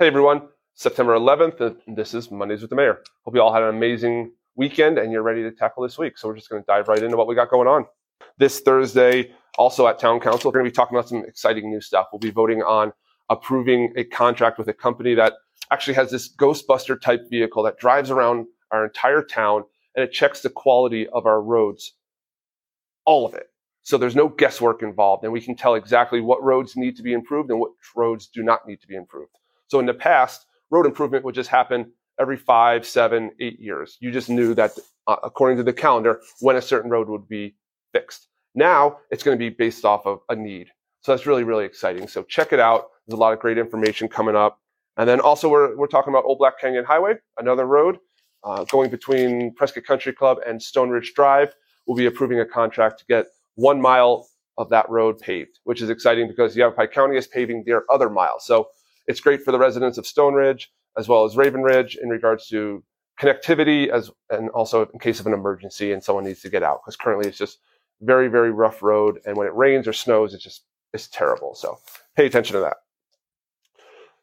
Hey everyone, September 11th, and this is Mondays with the Mayor. Hope you all had an amazing weekend and you're ready to tackle this week. So we're just going to dive right into what we got going on. This Thursday, also at Town Council, we're going to be talking about some exciting new stuff. We'll be voting on approving a contract with a company that actually has this Ghostbuster type vehicle that drives around our entire town and it checks the quality of our roads, all of it. So there's no guesswork involved and we can tell exactly what roads need to be improved and what roads do not need to be improved. So in the past, road improvement would just happen every five, seven, eight years. You just knew that uh, according to the calendar when a certain road would be fixed. Now it's going to be based off of a need. So that's really, really exciting. So check it out. There's a lot of great information coming up. And then also we're, we're talking about Old Black Canyon Highway, another road uh, going between Prescott Country Club and Stone Ridge Drive. We'll be approving a contract to get one mile of that road paved, which is exciting because Yavapai County is paving their other mile. So it's great for the residents of Stone Ridge as well as Raven Ridge in regards to connectivity as and also in case of an emergency and someone needs to get out because currently it's just very very rough road and when it rains or snows it's just it's terrible. So pay attention to that.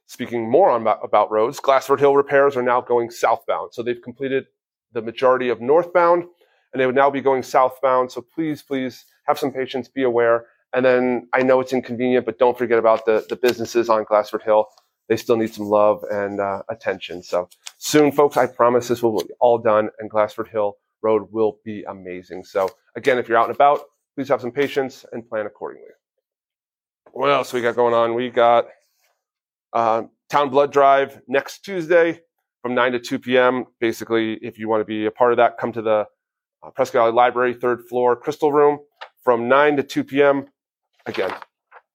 Speaking more on about, roads glassford hill repairs are now going southbound. So they've completed the majority of northbound and they would now be going southbound. So please please have some patience be aware and then I know it's inconvenient, but don't forget about the, the businesses on Glassford Hill. They still need some love and uh, attention. So soon, folks, I promise this will be all done and Glassford Hill Road will be amazing. So again, if you're out and about, please have some patience and plan accordingly. What else we got going on? We got uh, Town Blood Drive next Tuesday from 9 to 2 p.m. Basically, if you want to be a part of that, come to the uh, Prescott Valley Library, third floor, Crystal Room from 9 to 2 p.m again,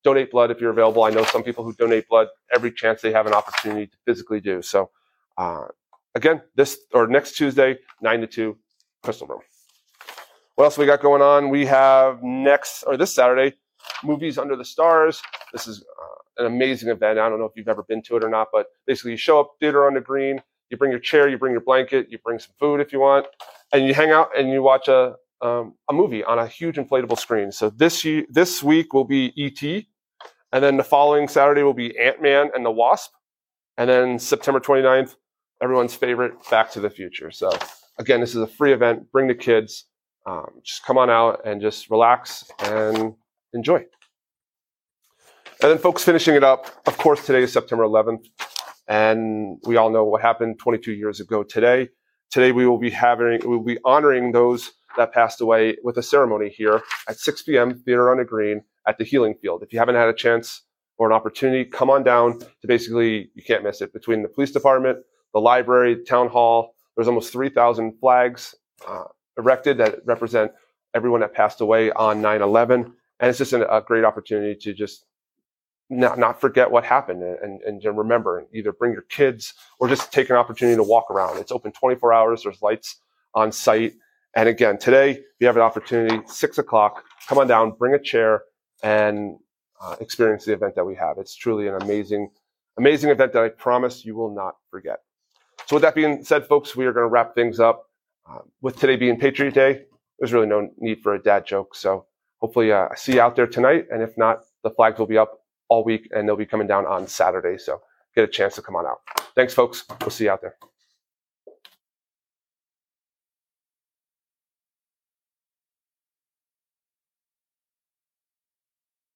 donate blood if you're available. I know some people who donate blood every chance they have an opportunity to physically do. So, uh, again, this or next Tuesday, 9 to 2, Crystal Room. What else we got going on? We have next, or this Saturday, Movies Under the Stars. This is uh, an amazing event. I don't know if you've ever been to it or not, but basically you show up, theater on the green, you bring your chair, you bring your blanket, you bring some food if you want, and you hang out and you watch a, um, a movie on a huge inflatable screen. So this this week will be E.T., and then the following Saturday will be Ant Man and the Wasp, and then September 29th, everyone's favorite, Back to the Future. So again, this is a free event. Bring the kids. Um, just come on out and just relax and enjoy. And then, folks, finishing it up. Of course, today is September 11th, and we all know what happened 22 years ago today. Today, we will be having, we will be honoring those that passed away with a ceremony here at 6 p.m. Theater on the Green at the Healing Field. If you haven't had a chance or an opportunity, come on down to basically, you can't miss it, between the police department, the library, town hall. There's almost 3,000 flags uh, erected that represent everyone that passed away on 9-11. And it's just a, a great opportunity to just not, not forget what happened and, and, and remember, either bring your kids or just take an opportunity to walk around. It's open 24 hours. There's lights on site. And again, today, if you have an opportunity, six o'clock, come on down, bring a chair, and uh, experience the event that we have. It's truly an amazing, amazing event that I promise you will not forget. So with that being said, folks, we are going to wrap things up. Uh, with today being Patriot Day, there's really no need for a dad joke. So hopefully uh, I see you out there tonight. And if not, the flags will be up all week and they'll be coming down on Saturday. So get a chance to come on out. Thanks, folks. We'll see you out there.